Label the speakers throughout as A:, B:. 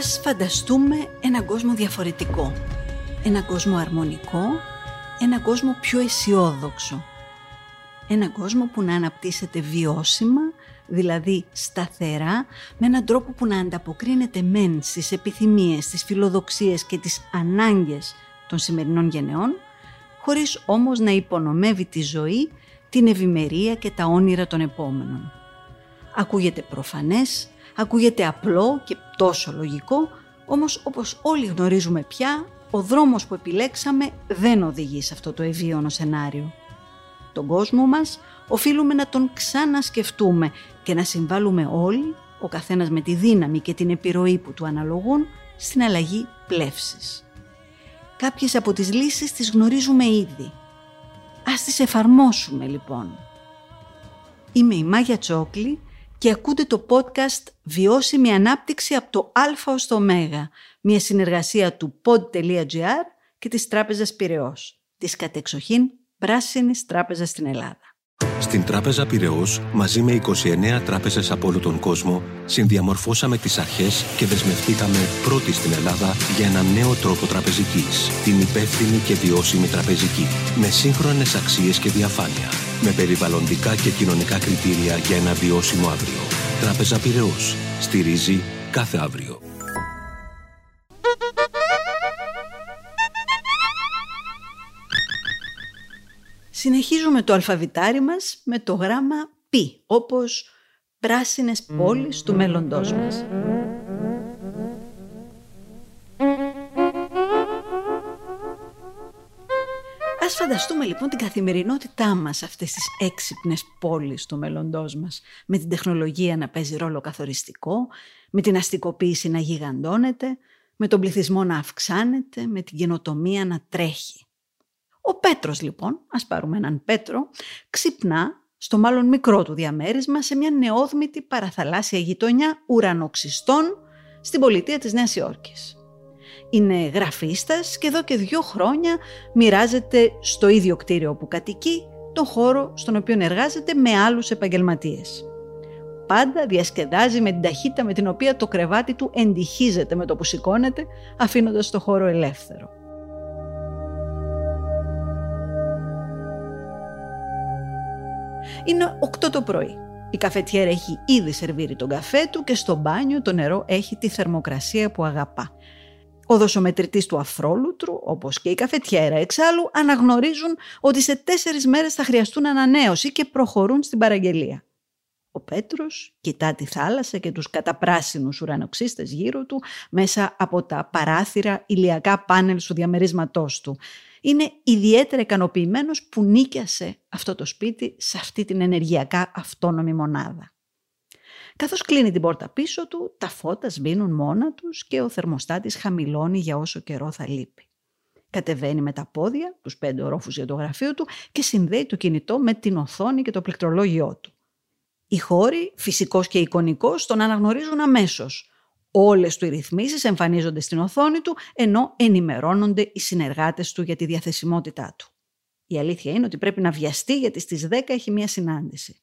A: Ας φανταστούμε έναν κόσμο διαφορετικό. Έναν κόσμο αρμονικό, έναν κόσμο πιο αισιόδοξο. Έναν κόσμο που να αναπτύσσεται βιώσιμα, δηλαδή σταθερά, με έναν τρόπο που να ανταποκρίνεται μεν στις επιθυμίες, στις φιλοδοξίες και τις ανάγκες των σημερινών γενεών, χωρίς όμως να υπονομεύει τη ζωή, την ευημερία και τα όνειρα των επόμενων. Ακούγεται προφανές, ακούγεται απλό και τόσο λογικό, όμως όπως όλοι γνωρίζουμε πια, ο δρόμος που επιλέξαμε δεν οδηγεί σε αυτό το ευίωνο σενάριο. Τον κόσμο μας οφείλουμε να τον ξανασκεφτούμε και να συμβάλλουμε όλοι, ο καθένας με τη δύναμη και την επιρροή που του αναλογούν, στην αλλαγή πλεύσης. Κάποιες από τις λύσεις τις γνωρίζουμε ήδη. Ας τις εφαρμόσουμε λοιπόν. Είμαι η Μάγια Τσόκλη και ακούτε το podcast «Βιώσιμη ανάπτυξη από το Α ως το Ω», μια συνεργασία του pod.gr και της Τράπεζας Πυραιός, της κατεξοχήν πράσινης τράπεζας στην Ελλάδα.
B: Στην Τράπεζα Πυραιός, μαζί με 29 τράπεζες από όλο τον κόσμο, συνδιαμορφώσαμε τις αρχές και δεσμευτήκαμε πρώτοι στην Ελλάδα για έναν νέο τρόπο τραπεζικής, την υπεύθυνη και βιώσιμη τραπεζική, με σύγχρονες αξίες και διαφάνεια, με περιβαλλοντικά και κοινωνικά κριτήρια για ένα βιώσιμο αύριο. Τράπεζα Πυραιός. Στηρίζει κάθε αύριο.
A: Συνεχίζουμε το αλφαβητάρι μας με το γράμμα π, όπως πράσινες πόλεις του μέλλοντός μας. Ας φανταστούμε λοιπόν την καθημερινότητά μας αυτές τις έξυπνες πόλεις του μέλλοντός μας, με την τεχνολογία να παίζει ρόλο καθοριστικό, με την αστικοποίηση να γιγαντώνεται, με τον πληθυσμό να αυξάνεται, με την καινοτομία να τρέχει. Ο Πέτρος λοιπόν, ας πάρουμε έναν Πέτρο, ξυπνά στο μάλλον μικρό του διαμέρισμα σε μια νεόδμητη παραθαλάσσια γειτονιά ουρανοξυστών στην πολιτεία της Νέας Υόρκης. Είναι γραφίστας και εδώ και δύο χρόνια μοιράζεται στο ίδιο κτίριο που κατοικεί τον χώρο στον οποίο εργάζεται με άλλους επαγγελματίες. Πάντα διασκεδάζει με την ταχύτητα με την οποία το κρεβάτι του εντυχίζεται με το που σηκώνεται, αφήνοντας το χώρο ελεύθερο. Είναι 8 το πρωί. Η καφετιέρα έχει ήδη σερβίρει τον καφέ του και στο μπάνιο το νερό έχει τη θερμοκρασία που αγαπά. Ο δοσομετρητής του αφρόλουτρου, όπως και η καφετιέρα εξάλλου, αναγνωρίζουν ότι σε τέσσερις μέρες θα χρειαστούν ανανέωση και προχωρούν στην παραγγελία. Ο Πέτρος κοιτά τη θάλασσα και τους καταπράσινους ουρανοξύστες γύρω του μέσα από τα παράθυρα ηλιακά πάνελ του διαμερίσματός του είναι ιδιαίτερα ικανοποιημένος που νίκιασε αυτό το σπίτι σε αυτή την ενεργειακά αυτόνομη μονάδα. Καθώς κλείνει την πόρτα πίσω του, τα φώτα σβήνουν μόνα τους και ο θερμοστάτης χαμηλώνει για όσο καιρό θα λείπει. Κατεβαίνει με τα πόδια, τους πέντε ορόφους για το γραφείο του και συνδέει το κινητό με την οθόνη και το πληκτρολόγιό του. Οι χώροι, φυσικός και εικονικός, τον αναγνωρίζουν αμέσως. Όλες του οι ρυθμίσεις εμφανίζονται στην οθόνη του, ενώ ενημερώνονται οι συνεργάτες του για τη διαθεσιμότητά του. Η αλήθεια είναι ότι πρέπει να βιαστεί γιατί στις 10 έχει μία συνάντηση.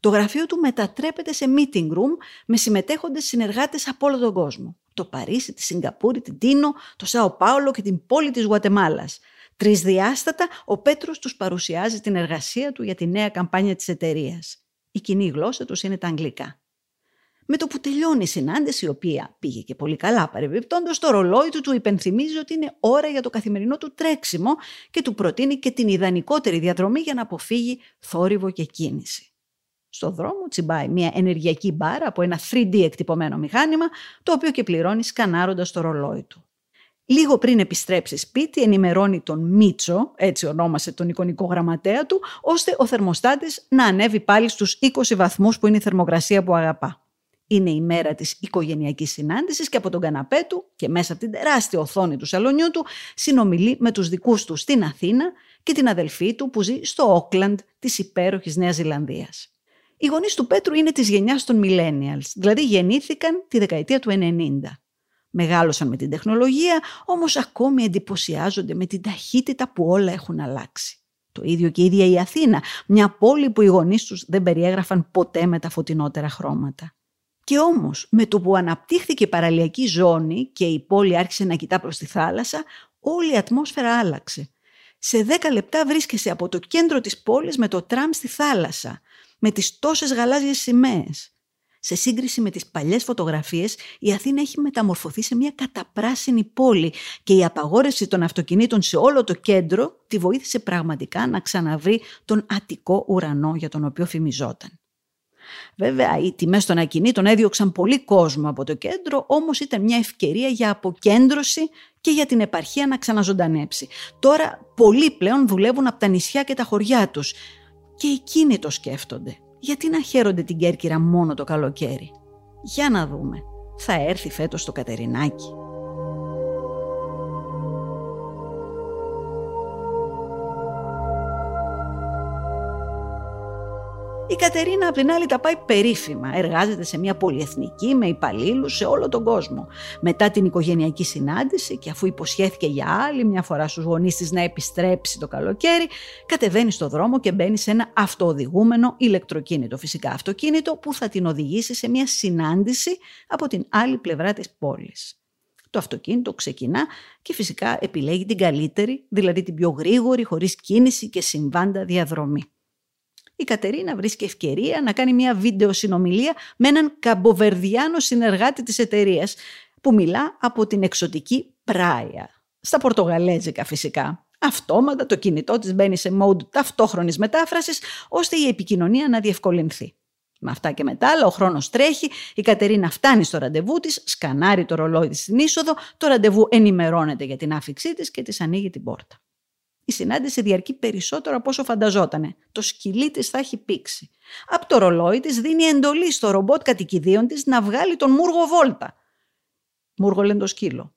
A: Το γραφείο του μετατρέπεται σε meeting room με συμμετέχοντες συνεργάτες από όλο τον κόσμο. Το Παρίσι, τη Σιγκαπούρη, την Τίνο, το Σάο Πάολο και την πόλη της Γουατεμάλας. Τρισδιάστατα, ο Πέτρος τους παρουσιάζει την εργασία του για τη νέα καμπάνια της εταιρείας. Η κοινή γλώσσα τους είναι τα αγγλικά. Με το που τελειώνει η συνάντηση, η οποία πήγε και πολύ καλά παρεμπιπτόντως, το ρολόι του του υπενθυμίζει ότι είναι ώρα για το καθημερινό του τρέξιμο και του προτείνει και την ιδανικότερη διαδρομή για να αποφύγει θόρυβο και κίνηση. Στο δρόμο τσιμπάει μια ενεργειακή μπάρα από ένα 3D εκτυπωμένο μηχάνημα, το οποίο και πληρώνει σκανάροντας το ρολόι του. Λίγο πριν επιστρέψει σπίτι, ενημερώνει τον Μίτσο, έτσι ονόμασε τον εικονικό γραμματέα του, ώστε ο θερμοστάτης να ανέβει πάλι στους 20 βαθμούς που είναι η θερμοκρασία που αγαπά. Είναι η μέρα της οικογενειακής συνάντησης και από τον καναπέ του και μέσα από την τεράστια οθόνη του σαλονιού του συνομιλεί με τους δικούς του στην Αθήνα και την αδελφή του που ζει στο Όκλαντ της υπέροχης Νέας Ζηλανδίας. Οι γονείς του Πέτρου είναι της γενιάς των millennials, δηλαδή γεννήθηκαν τη δεκαετία του 90. Μεγάλωσαν με την τεχνολογία, όμως ακόμη εντυπωσιάζονται με την ταχύτητα που όλα έχουν αλλάξει. Το ίδιο και η ίδια η Αθήνα, μια πόλη που οι γονείς τους δεν περιέγραφαν ποτέ με τα φωτεινότερα χρώματα. Και όμως με το που αναπτύχθηκε η παραλιακή ζώνη και η πόλη άρχισε να κοιτά προς τη θάλασσα, όλη η ατμόσφαιρα άλλαξε. Σε 10 λεπτά βρίσκεσαι από το κέντρο της πόλης με το τραμ στη θάλασσα, με τις τόσες γαλάζιες σημαίες. Σε σύγκριση με τις παλιές φωτογραφίες, η Αθήνα έχει μεταμορφωθεί σε μια καταπράσινη πόλη και η απαγόρευση των αυτοκινήτων σε όλο το κέντρο τη βοήθησε πραγματικά να ξαναβρει τον αττικό ουρανό για τον οποίο φημιζόταν. Βέβαια, οι τιμές των ακινήτων έδιωξαν πολύ κόσμο από το κέντρο, όμως ήταν μια ευκαιρία για αποκέντρωση και για την επαρχία να ξαναζωντανέψει. Τώρα πολλοί πλέον δουλεύουν από τα νησιά και τα χωριά τους και εκείνοι το σκέφτονται. Γιατί να χαίρονται την Κέρκυρα μόνο το καλοκαίρι; Για να δούμε. Θα έρθει φέτος το Κατερινάκι. Η Κατερίνα απ' την άλλη τα πάει περίφημα. Εργάζεται σε μια πολυεθνική με υπαλλήλους σε όλο τον κόσμο. Μετά την οικογενειακή συνάντηση και αφού υποσχέθηκε για άλλη μια φορά στους γονείς της να επιστρέψει το καλοκαίρι, κατεβαίνει στο δρόμο και μπαίνει σε ένα αυτοοδηγούμενο ηλεκτροκίνητο φυσικά αυτοκίνητο που θα την οδηγήσει σε μια συνάντηση από την άλλη πλευρά της πόλης. Το αυτοκίνητο ξεκινά και φυσικά επιλέγει την καλύτερη, δηλαδή την πιο γρήγορη, χωρίς κίνηση και συμβάντα διαδρομή η Κατερίνα βρίσκει ευκαιρία να κάνει μια βίντεο συνομιλία με έναν καμποβερδιάνο συνεργάτη της εταιρείας που μιλά από την εξωτική Πράια. Στα πορτογαλέζικα φυσικά. Αυτόματα το κινητό της μπαίνει σε mode ταυτόχρονης μετάφρασης ώστε η επικοινωνία να διευκολυνθεί. Με αυτά και μετά, αλλά ο χρόνος τρέχει, η Κατερίνα φτάνει στο ραντεβού της, σκανάρει το ρολόι της στην είσοδο, το ραντεβού ενημερώνεται για την άφηξή της και της ανοίγει την πόρτα. Η συνάντηση διαρκεί περισσότερο από όσο φανταζότανε. Το σκυλί της θα έχει πήξει. Από το ρολόι της δίνει εντολή στο ρομπότ κατοικιδίων της να βγάλει τον Μούργο Βόλτα. Μούργο λένε το σκύλο.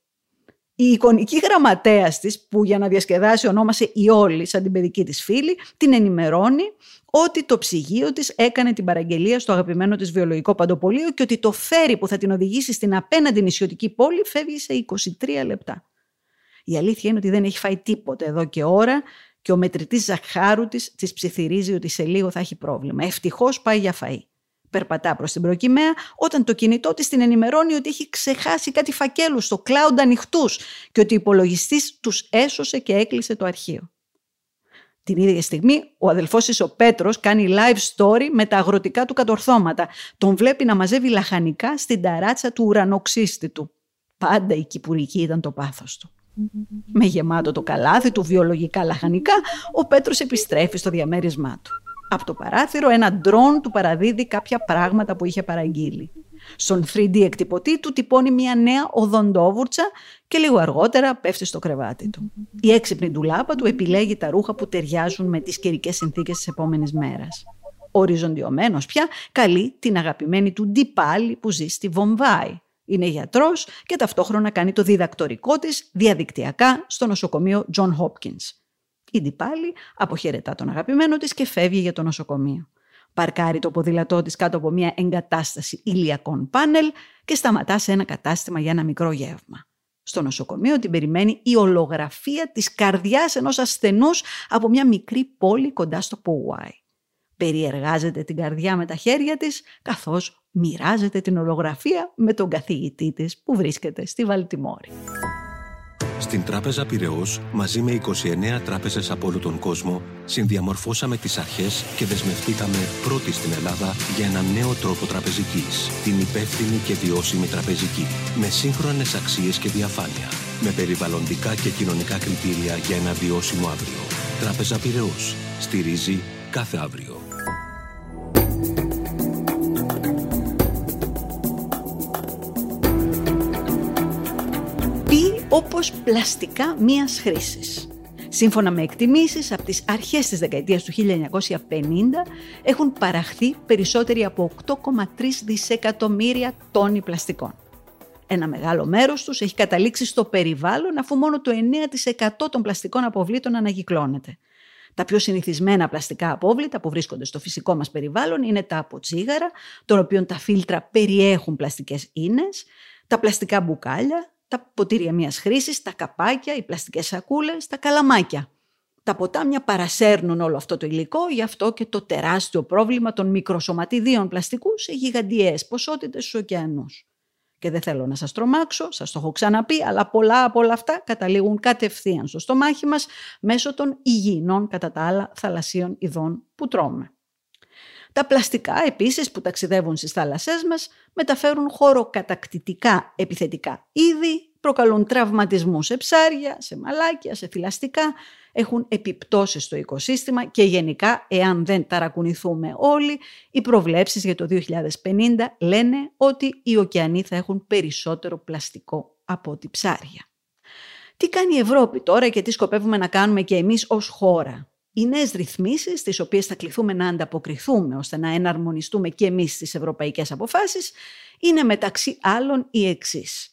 A: Η εικονική γραμματέα της, που για να διασκεδάσει ονόμασε η Όλη, σαν την παιδική της φίλη, την ενημερώνει ότι το ψυγείο της έκανε την παραγγελία στο αγαπημένο της βιολογικό παντοπολείο και ότι το φέρι που θα την οδηγήσει στην απέναντι νησιωτική πόλη φεύγει σε 23 λεπτά. Η αλήθεια είναι ότι δεν έχει φάει τίποτε εδώ και ώρα και ο μετρητής ζαχάρου της της ψιθυρίζει ότι σε λίγο θα έχει πρόβλημα. Ευτυχώς πάει για φαΐ. Περπατά προς την προκυμαία όταν το κινητό της την ενημερώνει ότι έχει ξεχάσει κάτι φακέλους στο cloud ανοιχτούς και ότι ο υπολογιστής τους έσωσε και έκλεισε το αρχείο. Την ίδια στιγμή, ο αδελφός της ο Πέτρος κάνει live story με τα αγροτικά του κατορθώματα. Τον βλέπει να μαζεύει λαχανικά στην ταράτσα του ουρανοξύστη του. Πάντα η κυπουρική ήταν το πάθος του. Με γεμάτο το καλάθι του βιολογικά λαχανικά, ο Πέτρος επιστρέφει στο διαμέρισμά του. Από το παράθυρο ένα ντρόν του παραδίδει κάποια πράγματα που είχε παραγγείλει. Στον 3D εκτυπωτή του τυπώνει μια νέα οδοντόβουρτσα και λίγο αργότερα πέφτει στο κρεβάτι του. Η έξυπνη ντουλάπα του επιλέγει τα ρούχα που ταιριάζουν με τις καιρικές συνθήκες της επόμενης μέρας. Οριζοντιωμένος πια καλεί την αγαπημένη του ντυπάλη που ζει στη Βομβάη είναι γιατρός και ταυτόχρονα κάνει το διδακτορικό της διαδικτυακά στο νοσοκομείο John Hopkins. Ήδη πάλι αποχαιρετά τον αγαπημένο της και φεύγει για το νοσοκομείο. Παρκάρει το ποδήλατό της κάτω από μια εγκατάσταση ηλιακών πάνελ και σταματά σε ένα κατάστημα για ένα μικρό γεύμα. Στο νοσοκομείο την περιμένει η ολογραφία της καρδιάς ενός ασθενούς από μια μικρή πόλη κοντά στο Πουάι περιεργάζεται την καρδιά με τα χέρια της, καθώς μοιράζεται την ολογραφία με τον καθηγητή της που βρίσκεται στη Βαλτιμόρη.
B: Στην Τράπεζα Πυραιός, μαζί με 29 τράπεζες από όλο τον κόσμο, συνδιαμορφώσαμε τις αρχές και δεσμευτήκαμε πρώτοι στην Ελλάδα για ένα νέο τρόπο τραπεζικής, την υπεύθυνη και βιώσιμη τραπεζική, με σύγχρονες αξίες και διαφάνεια, με περιβαλλοντικά και κοινωνικά κριτήρια για ένα βιώσιμο αύριο. Τράπεζα Πυραιός. Στηρίζει κάθε αύριο.
A: Όπως πλαστικά μίας χρήσης. Σύμφωνα με εκτιμήσεις, από τις αρχές της δεκαετίας του 1950 έχουν παραχθεί περισσότεροι από 8,3 δισεκατομμύρια τόνοι πλαστικών. Ένα μεγάλο μέρος τους έχει καταλήξει στο περιβάλλον αφού μόνο το 9% των πλαστικών αποβλήτων ανακυκλώνεται. Τα πιο συνηθισμένα πλαστικά απόβλητα που βρίσκονται στο φυσικό μας περιβάλλον είναι τα από τσίγαρα, των οποίων τα φίλτρα περιέχουν πλαστικές ίνες, τα πλαστικά μπουκάλια, τα ποτήρια μίας χρήσης, τα καπάκια, οι πλαστικές σακούλες, τα καλαμάκια. Τα ποτάμια παρασέρνουν όλο αυτό το υλικό, γι' αυτό και το τεράστιο πρόβλημα των μικροσωματιδίων πλαστικού σε γιγαντιές ποσότητες στους ωκεανούς. Και δεν θέλω να σας τρομάξω, σας το έχω ξαναπεί, αλλά πολλά από όλα αυτά καταλήγουν κατευθείαν στο στομάχι μας μέσω των υγιεινών κατά τα άλλα θαλασσίων ειδών που τρώμε. Τα πλαστικά επίσης που ταξιδεύουν στις θάλασσές μας μεταφέρουν χωροκατακτητικά επιθετικά είδη, προκαλούν τραυματισμούς σε ψάρια, σε μαλάκια, σε θηλαστικά, έχουν επιπτώσεις στο οικοσύστημα και γενικά εάν δεν ταρακουνηθούμε όλοι, οι προβλέψεις για το 2050 λένε ότι οι ωκεανοί θα έχουν περισσότερο πλαστικό από ό,τι ψάρια. Τι κάνει η Ευρώπη τώρα και τι σκοπεύουμε να κάνουμε και εμείς ως χώρα; Οι νέες ρυθμίσεις, τις οποίες θα κληθούμε να ανταποκριθούμε ώστε να εναρμονιστούμε και εμείς στις ευρωπαϊκές αποφάσεις, είναι μεταξύ άλλων οι εξής.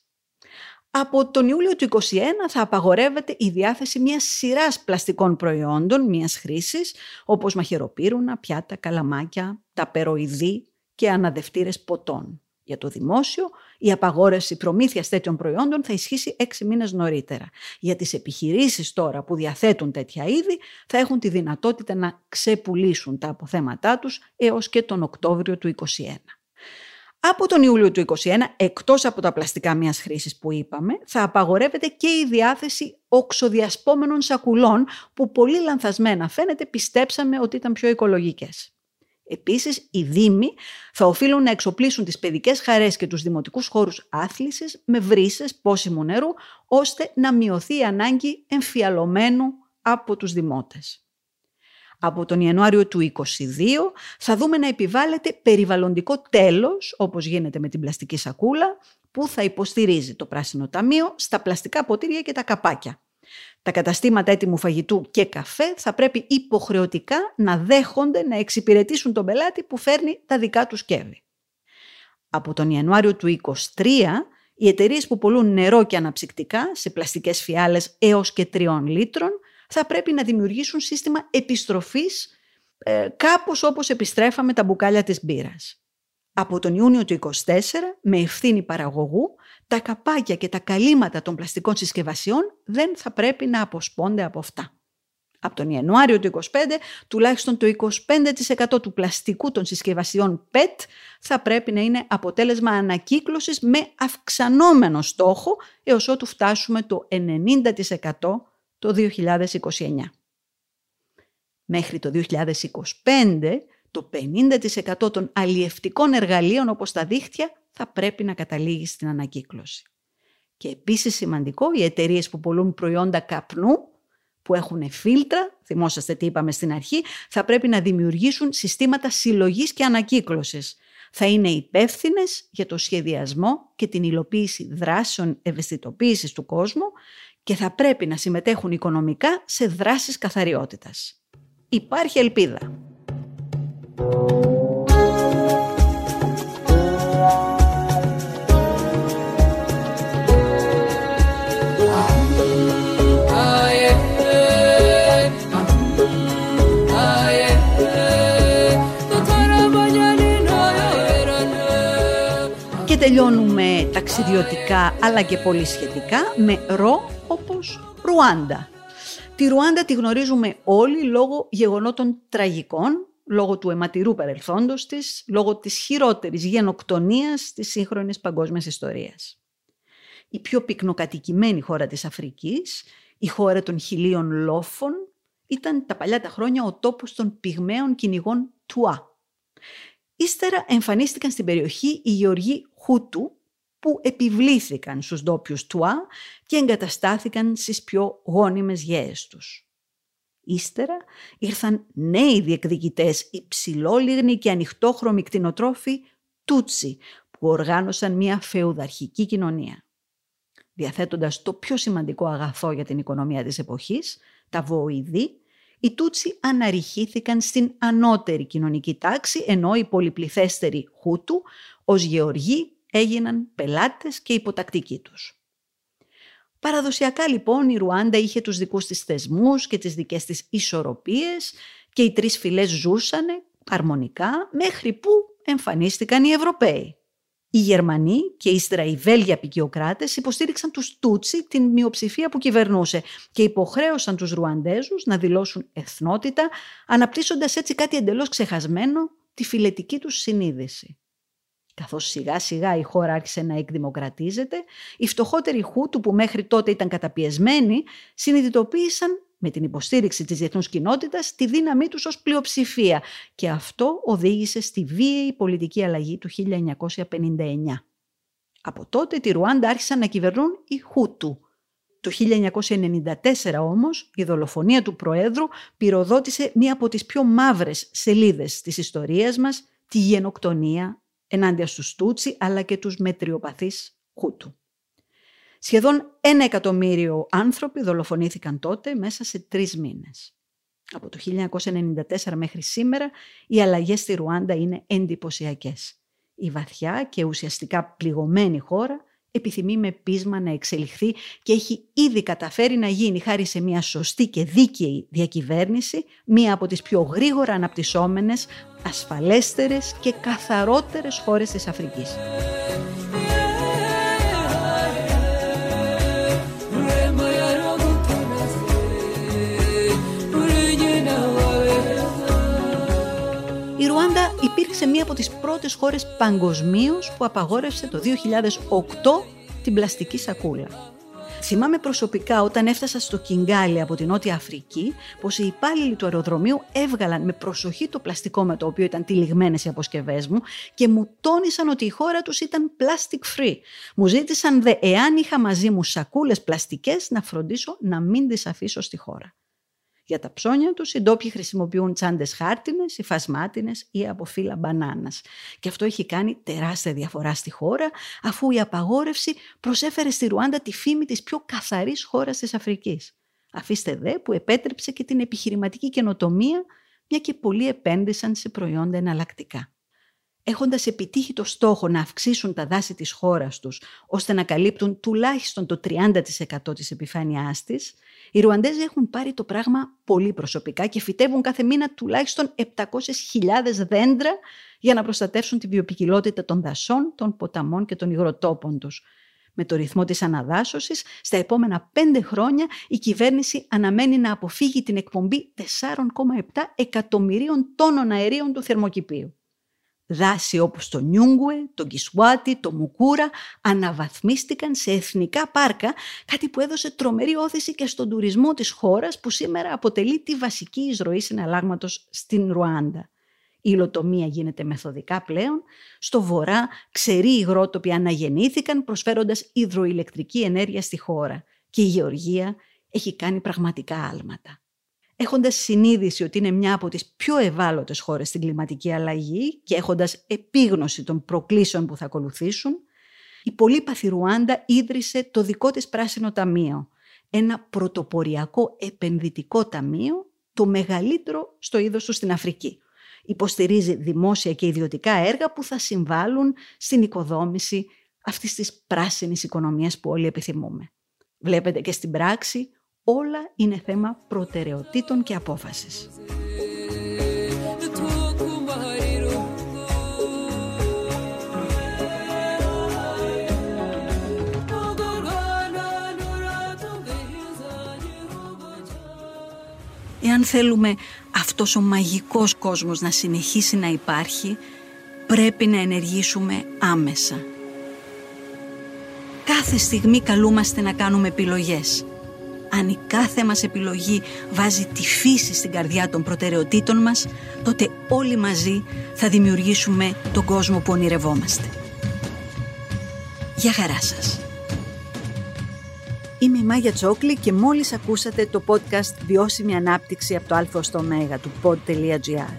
A: Από τον Ιούλιο του 2021 θα απαγορεύεται η διάθεση μιας σειράς πλαστικών προϊόντων μιας χρήσης, όπως μαχαιροπύρουνα, πιάτα, καλαμάκια, τα περοειδή και αναδευτήρες ποτών. Για το δημόσιο, η απαγόρευση προμήθειας τέτοιων προϊόντων θα ισχύσει έξι μήνες νωρίτερα. Για τις επιχειρήσεις τώρα που διαθέτουν τέτοια είδη θα έχουν τη δυνατότητα να ξεπουλήσουν τα αποθέματά τους έως και τον Οκτώβριο του 2021. Από τον Ιούλιο του 2021, εκτός από τα πλαστικά μιας χρήσης που είπαμε, θα απαγορεύεται και η διάθεση οξοδιασπόμενων σακουλών που πολύ λανθασμένα φαίνεται πιστέψαμε ότι ήταν πιο οικολογικές. Επίσης, οι Δήμοι θα οφείλουν να εξοπλίσουν τις παιδικές χαρές και τους δημοτικούς χώρους άθλησης με βρύσες πόσιμου νερού, ώστε να μειωθεί η ανάγκη εμφιαλωμένου από τους δημότες από τον Ιανουάριο του 2022 θα δούμε να επιβάλλεται περιβαλλοντικό τέλος, όπως γίνεται με την πλαστική σακούλα, που θα υποστηρίζει το Πράσινο Ταμείο στα πλαστικά ποτήρια και τα καπάκια. Τα καταστήματα έτοιμου φαγητού και καφέ θα πρέπει υποχρεωτικά να δέχονται να εξυπηρετήσουν τον πελάτη που φέρνει τα δικά του σκεύη. Από τον Ιανουάριο του 2023, οι εταιρείες που πολλούν νερό και αναψυκτικά σε πλαστικές φιάλες έως και 3 λίτρων θα πρέπει να δημιουργήσουν σύστημα επιστροφής ε, κάπως όπως επιστρέφαμε τα μπουκάλια της μπύρας. Από τον Ιούνιο του 2024, με ευθύνη παραγωγού, τα καπάκια και τα καλύματα των πλαστικών συσκευασιών δεν θα πρέπει να αποσπώνται από αυτά. Από τον Ιανουάριο του 2025, τουλάχιστον το 25% του πλαστικού των συσκευασιών PET θα πρέπει να είναι αποτέλεσμα ανακύκλωσης με αυξανόμενο στόχο έως ότου φτάσουμε το 90% το 2029. Μέχρι το 2025 το 50% των αλλιευτικών εργαλείων όπως τα δίχτυα θα πρέπει να καταλήγει στην ανακύκλωση. Και επίσης σημαντικό, οι εταιρείες που πολλούν προϊόντα καπνού που έχουν φίλτρα, θυμόσαστε τι είπαμε στην αρχή, θα πρέπει να δημιουργήσουν συστήματα συλλογής και ανακύκλωσης. Θα είναι υπεύθυνες για το σχεδιασμό και την υλοποίηση δράσεων ευαισθητοποίησης του κόσμου και θα πρέπει να συμμετέχουν οικονομικά σε δράσεις καθαριότητας. Υπάρχει ελπίδα. Και τελειώνουμε ταξιδιωτικά αλλά και πολύ σχετικά με ρο όπως Ρουάντα. Τη Ρουάντα τη γνωρίζουμε όλοι λόγω γεγονότων τραγικών, λόγω του αιματηρού παρελθόντος της, λόγω της χειρότερης γενοκτονίας της σύγχρονης παγκόσμιας ιστορίας. Η πιο πυκνοκατοικημένη χώρα της Αφρικής, η χώρα των χιλίων λόφων, ήταν τα παλιά τα χρόνια ο τόπος των πυγμαίων κυνηγών Τουά. Ύστερα εμφανίστηκαν στην περιοχή οι γεωργοί Χούτου, που επιβλήθηκαν στους ντόπιους Τουά και εγκαταστάθηκαν στις πιο γόνιμες γέες τους. Ύστερα ήρθαν νέοι διεκδικητές υψηλόλιγνοι και ανοιχτόχρωμοι κτηνοτρόφοι Τούτσι που οργάνωσαν μια φεουδαρχική κοινωνία. Διαθέτοντας το πιο σημαντικό αγαθό για την οικονομία της εποχής, τα βοηδή, οι Τούτσι αναρριχήθηκαν στην ανώτερη κοινωνική τάξη, ενώ οι πολυπληθέστεροι Χούτου ως γεωργοί έγιναν πελάτες και υποτακτικοί τους. Παραδοσιακά λοιπόν η Ρουάντα είχε τους δικούς της θεσμούς και τις δικές της ισορροπίες και οι τρεις φυλές ζούσανε αρμονικά μέχρι που εμφανίστηκαν οι Ευρωπαίοι. Οι Γερμανοί και ύστερα οι Βέλγοι απεικιοκράτε υποστήριξαν τους Τούτσι, την μειοψηφία που κυβερνούσε, και υποχρέωσαν τους Ρουαντέζους να δηλώσουν εθνότητα, αναπτύσσοντας έτσι κάτι εντελώς ξεχασμένο, τη φιλετική τους συνείδηση. Καθώς σιγά σιγά η χώρα άρχισε να εκδημοκρατίζεται, οι φτωχότεροι Χούτου που μέχρι τότε ήταν καταπιεσμένοι συνειδητοποίησαν με την υποστήριξη της διεθνούς κοινότητας τη δύναμή τους ως πλειοψηφία και αυτό οδήγησε στη βίαιη πολιτική αλλαγή του 1959. Από τότε τη Ρουάντα άρχισαν να κυβερνούν οι Χούτου. Το 1994 όμως η δολοφονία του Προέδρου πυροδότησε μία από τις πιο μαύρες σελίδες της ιστορίας μας, τη γενοκτονία ενάντια στους Τούτσι αλλά και τους μετριοπαθείς Χούτου. Σχεδόν ένα εκατομμύριο άνθρωποι δολοφονήθηκαν τότε μέσα σε τρεις μήνες. Από το 1994 μέχρι σήμερα οι αλλαγές στη Ρουάντα είναι εντυπωσιακές. Η βαθιά και ουσιαστικά πληγωμένη χώρα επιθυμεί με πείσμα να εξελιχθεί και έχει ήδη καταφέρει να γίνει χάρη σε μια σωστή και δίκαιη διακυβέρνηση μία από τις πιο γρήγορα αναπτυσσόμενες, ασφαλέστερες και καθαρότερες χώρες της Αφρικής. Ρουάντα υπήρξε μία από τις πρώτες χώρες παγκοσμίως που απαγόρευσε το 2008 την πλαστική σακούλα. Θυμάμαι προσωπικά όταν έφτασα στο Κιγκάλι από την Νότια Αφρική πως οι υπάλληλοι του αεροδρομίου έβγαλαν με προσοχή το πλαστικό με το οποίο ήταν τυλιγμένες οι αποσκευές μου και μου τόνισαν ότι η χώρα τους ήταν plastic free. Μου ζήτησαν δε εάν είχα μαζί μου σακούλες πλαστικές να φροντίσω να μην τις αφήσω στη χώρα. Για τα ψώνια τους οι ντόπιοι χρησιμοποιούν τσάντες χάρτινες, υφασμάτινες ή από φύλλα μπανάνας. Και αυτό έχει κάνει τεράστια διαφορά στη χώρα, αφού η απαγόρευση προσέφερε στη Ρουάντα τη φήμη της πιο καθαρής χώρας της Αφρικής. Αφήστε δε που επέτρεψε και την επιχειρηματική καινοτομία, μια και πολλοί επένδυσαν σε προϊόντα εναλλακτικά έχοντας επιτύχει το στόχο να αυξήσουν τα δάση της χώρας τους, ώστε να καλύπτουν τουλάχιστον το 30% της επιφάνειάς της, οι Ρουαντέζοι έχουν πάρει το πράγμα πολύ προσωπικά και φυτεύουν κάθε μήνα τουλάχιστον 700.000 δέντρα για να προστατεύσουν τη βιοπικιλότητα των δασών, των ποταμών και των υγροτόπων τους. Με το ρυθμό της αναδάσωσης, στα επόμενα πέντε χρόνια η κυβέρνηση αναμένει να αποφύγει την εκπομπή 4,7 εκατομμυρίων τόνων αερίων του θερμοκηπίου. Δάση όπως το Νιούγκουε, το Κισουάτι, το Μουκούρα αναβαθμίστηκαν σε εθνικά πάρκα, κάτι που έδωσε τρομερή όθηση και στον τουρισμό της χώρας που σήμερα αποτελεί τη βασική εισρωή συναλλάγματος στην Ρουάντα. Η υλοτομία γίνεται μεθοδικά πλέον. Στο βορρά ξεροί υγρότοποι αναγεννήθηκαν προσφέροντας υδροηλεκτρική ενέργεια στη χώρα και η γεωργία έχει κάνει πραγματικά άλματα έχοντας συνείδηση ότι είναι μια από τις πιο ευάλωτες χώρες στην κλιματική αλλαγή και έχοντας επίγνωση των προκλήσεων που θα ακολουθήσουν, η πολύπαθη Ρουάντα ίδρυσε το δικό της πράσινο ταμείο, ένα πρωτοποριακό επενδυτικό ταμείο, το μεγαλύτερο στο είδος του στην Αφρική. Υποστηρίζει δημόσια και ιδιωτικά έργα που θα συμβάλλουν στην οικοδόμηση αυτής της πράσινης οικονομίας που όλοι επιθυμούμε. Βλέπετε και στην πράξη όλα είναι θέμα προτεραιοτήτων και απόφασης. Εάν θέλουμε αυτός ο μαγικός κόσμος να συνεχίσει να υπάρχει, πρέπει να ενεργήσουμε άμεσα. Κάθε στιγμή καλούμαστε να κάνουμε επιλογές αν η κάθε μας επιλογή βάζει τη φύση στην καρδιά των προτεραιοτήτων μας, τότε όλοι μαζί θα δημιουργήσουμε τον κόσμο που ονειρευόμαστε. Γεια χαρά σας. Είμαι η Μάγια Τσόκλη και μόλις ακούσατε το podcast «Βιώσιμη ανάπτυξη από το α στο ω του pod.gr.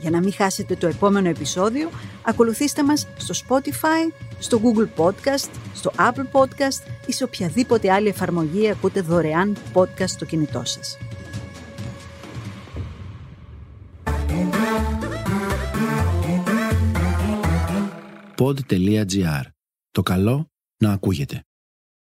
A: Για να μην χάσετε το επόμενο επεισόδιο, ακολουθήστε μας στο Spotify, στο Google Podcast, στο Apple Podcast ή σε οποιαδήποτε άλλη εφαρμογή ακούτε δωρεάν podcast στο κινητό σας.
B: Pod.gr. Το καλό να ακούγεται.